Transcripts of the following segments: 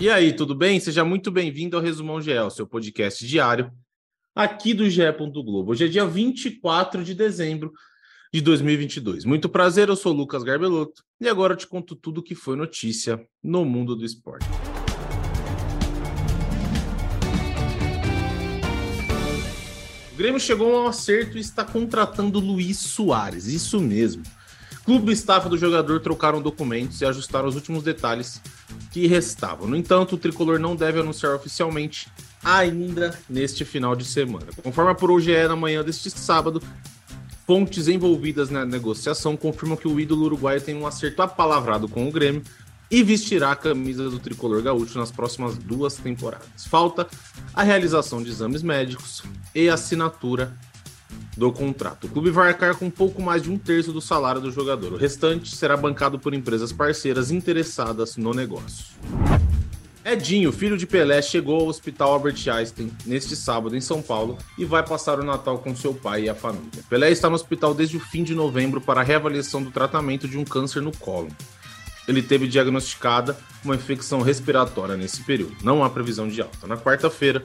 E aí, tudo bem? Seja muito bem-vindo ao Resumão GE, seu podcast diário aqui do GE. Globo. Hoje é dia 24 de dezembro de 2022. Muito prazer, eu sou Lucas Garbelotto e agora eu te conto tudo o que foi notícia no mundo do esporte. O Grêmio chegou a um acerto e está contratando Luiz Soares, isso mesmo. Clube e staff do jogador trocaram documentos e ajustaram os últimos detalhes que restavam. No entanto, o tricolor não deve anunciar oficialmente ainda neste final de semana. Conforme apurou o GE na manhã deste sábado, fontes envolvidas na negociação confirmam que o ídolo uruguaio tem um acerto apalavrado com o Grêmio e vestirá a camisa do tricolor gaúcho nas próximas duas temporadas. Falta a realização de exames médicos e assinatura do contrato. O clube vai arcar com pouco mais de um terço do salário do jogador. O restante será bancado por empresas parceiras interessadas no negócio. Edinho, filho de Pelé, chegou ao Hospital Albert Einstein neste sábado em São Paulo e vai passar o Natal com seu pai e a família. Pelé está no hospital desde o fim de novembro para a reavaliação do tratamento de um câncer no colo. Ele teve diagnosticada uma infecção respiratória nesse período. Não há previsão de alta. Na quarta-feira,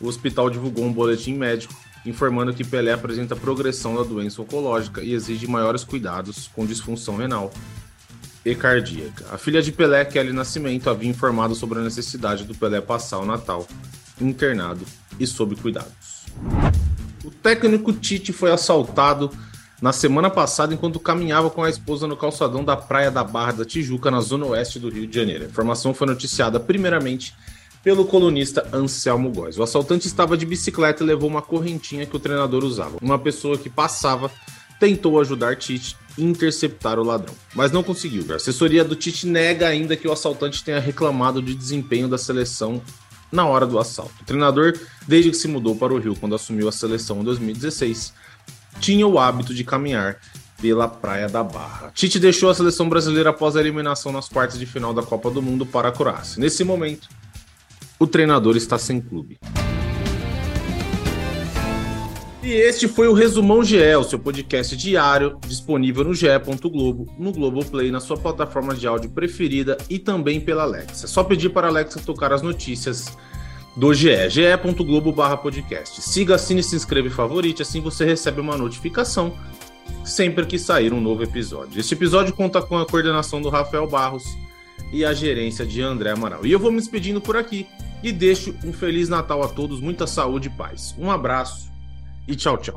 o hospital divulgou um boletim médico informando que Pelé apresenta progressão da doença oncológica e exige maiores cuidados com disfunção renal e cardíaca. A filha de Pelé, Kelly Nascimento, havia informado sobre a necessidade do Pelé passar o Natal internado e sob cuidados. O técnico Tite foi assaltado na semana passada enquanto caminhava com a esposa no calçadão da Praia da Barra da Tijuca, na zona oeste do Rio de Janeiro. A informação foi noticiada primeiramente pelo colunista Anselmo Góes. O assaltante estava de bicicleta e levou uma correntinha que o treinador usava. Uma pessoa que passava tentou ajudar Tite a interceptar o ladrão, mas não conseguiu. A assessoria do Tite nega ainda que o assaltante tenha reclamado de desempenho da seleção na hora do assalto. O treinador, desde que se mudou para o Rio quando assumiu a seleção em 2016, tinha o hábito de caminhar pela Praia da Barra. Tite deixou a seleção brasileira após a eliminação nas quartas de final da Copa do Mundo para a Croácia. Nesse momento, o treinador está sem clube. E este foi o Resumão GE, o seu podcast diário, disponível no ge.globo, no Globoplay, na sua plataforma de áudio preferida e também pela Alexa. Só pedir para a Alexa tocar as notícias do GE, ge.globo podcast. Siga, assine, se inscreva e favorite, assim você recebe uma notificação sempre que sair um novo episódio. Este episódio conta com a coordenação do Rafael Barros e a gerência de André Amaral. E eu vou me despedindo por aqui e deixo um Feliz Natal a todos, muita saúde e paz. Um abraço e tchau, tchau.